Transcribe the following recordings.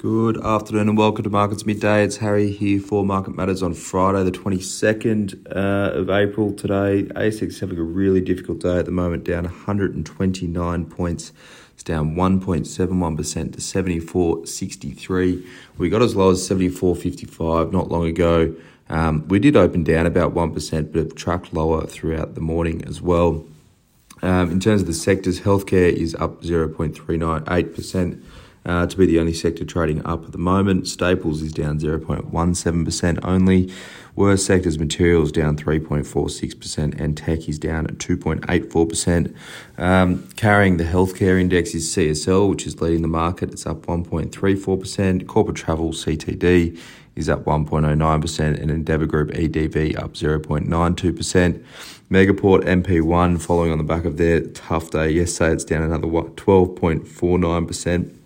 Good afternoon and welcome to Markets Midday. It's Harry here for Market Matters on Friday, the 22nd uh, of April. Today, ASX is having a really difficult day at the moment, down 129 points. It's down 1.71% to 74.63. We got as low as 74.55 not long ago. Um, we did open down about 1%, but tracked lower throughout the morning as well. Um, in terms of the sectors, healthcare is up 0.398% uh, to be the only sector trading up at the moment. Staples is down 0.17% only. Worst sectors, materials down 3.46%, and tech is down at 2.84%. Um, carrying the healthcare index is CSL, which is leading the market. It's up 1.34%. Corporate travel, CTD, is up 1.09%, and Endeavour Group EDV up 0.92%. Megaport MP1 following on the back of their tough day yesterday, it's down another 12.49%.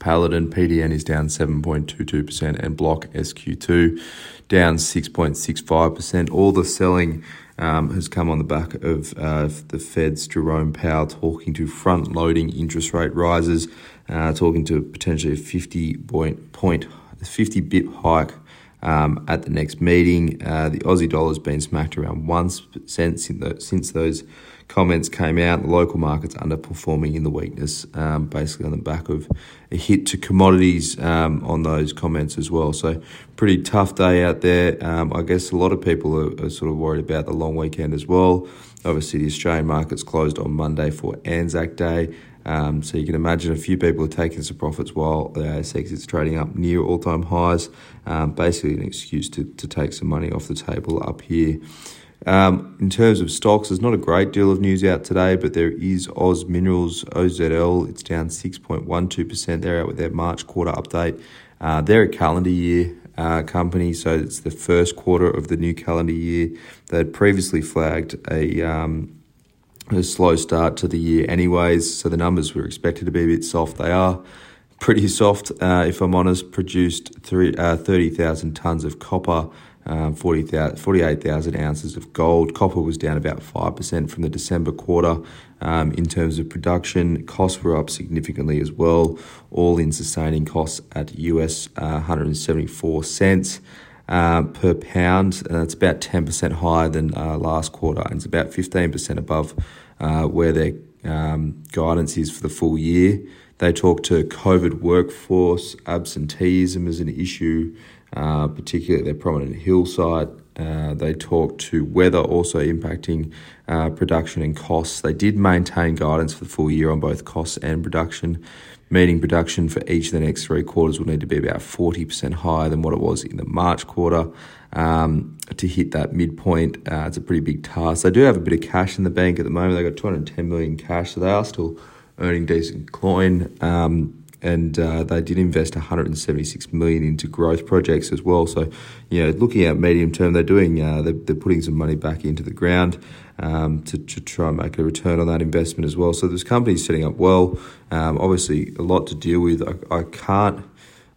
Paladin PDN is down 7.22% and Block SQ2 down 6.65%. All the selling um, has come on the back of uh, the Fed's Jerome Powell talking to front loading interest rate rises, uh, talking to potentially a 50 point, point 50 bip hike um, at the next meeting. Uh, the Aussie dollar has been smacked around one cent since those comments came out. The local market's underperforming in the weakness, um, basically on the back of a hit to commodities um, on those comments as well. So, pretty tough day out there. Um, I guess a lot of people are, are, sort of worried about the long weekend as well. Obviously, the Australian market's closed on Monday for Anzac Day. Um, so you can imagine a few people are taking some profits while the ASX is trading up near all-time highs. Um, basically, an excuse to, to take some money off the table up here. Um, in terms of stocks, there's not a great deal of news out today, but there is Oz Minerals, OZL. It's down 6.12%. They're out with their March quarter update. Uh, they're a calendar year uh, company, so it's the first quarter of the new calendar year. They had previously flagged a, um, a slow start to the year, anyways, so the numbers were expected to be a bit soft. They are pretty soft, uh, if I'm honest. Produced three, uh, 30,000 tonnes of copper um, 48,000 ounces of gold. Copper was down about 5% from the December quarter. Um, in terms of production, costs were up significantly as well, all in sustaining costs at US uh, 174 cents. Uh, per pound, and it's about 10% higher than uh, last quarter, and it's about 15% above uh, where their um, guidance is for the full year. They talk to COVID workforce absenteeism as an issue uh, particularly their Prominent Hill site. Uh, they talked to weather also impacting uh, production and costs. They did maintain guidance for the full year on both costs and production, meaning production for each of the next three quarters will need to be about 40% higher than what it was in the March quarter. Um, to hit that midpoint, uh, it's a pretty big task. They do have a bit of cash in the bank at the moment. They've got 210 million cash, so they are still earning decent coin. Um, and uh, they did invest 176 million into growth projects as well. So, you know, looking at medium term, they're doing uh, they're, they're, putting some money back into the ground um, to, to try and make a return on that investment as well. So this company's setting up well. Um, obviously, a lot to deal with. I, I can't.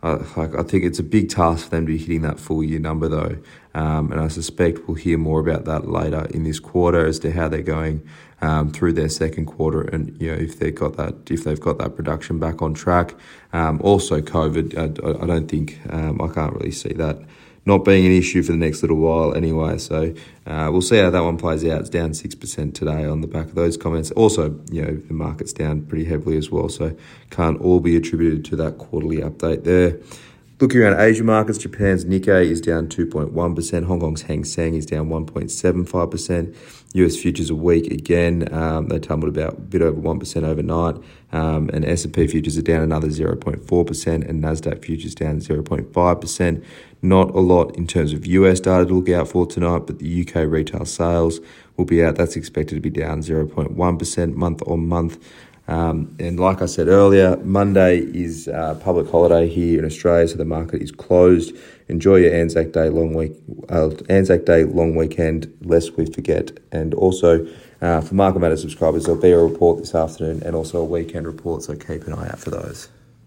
I, I think it's a big task for them to be hitting that full year number though, um, and I suspect we'll hear more about that later in this quarter as to how they're going um, through their second quarter, and you know if they've got that if they've got that production back on track. Um, also, COVID, I, I don't think um, I can't really see that not being an issue for the next little while anyway. So uh, we'll see how that one plays out. It's down 6% today on the back of those comments. Also, you know, the market's down pretty heavily as well. So can't all be attributed to that quarterly update there. Looking around Asian markets, Japan's Nikkei is down 2.1%. Hong Kong's Hang Seng is down 1.75%. US futures are weak again. Um, they tumbled about a bit over 1% overnight. Um, and S&P futures are down another 0.4% and Nasdaq futures down 0.5%. Not a lot in terms of US data to look out for tonight, but the UK retail sales will be out. That's expected to be down 0.1% month on month. Um, and like I said earlier, Monday is a public holiday here in Australia, so the market is closed. Enjoy your Anzac Day long week, uh, Anzac Day long weekend, lest we forget. And also, uh, for Market Matters subscribers, there'll be a report this afternoon and also a weekend report, so keep an eye out for those.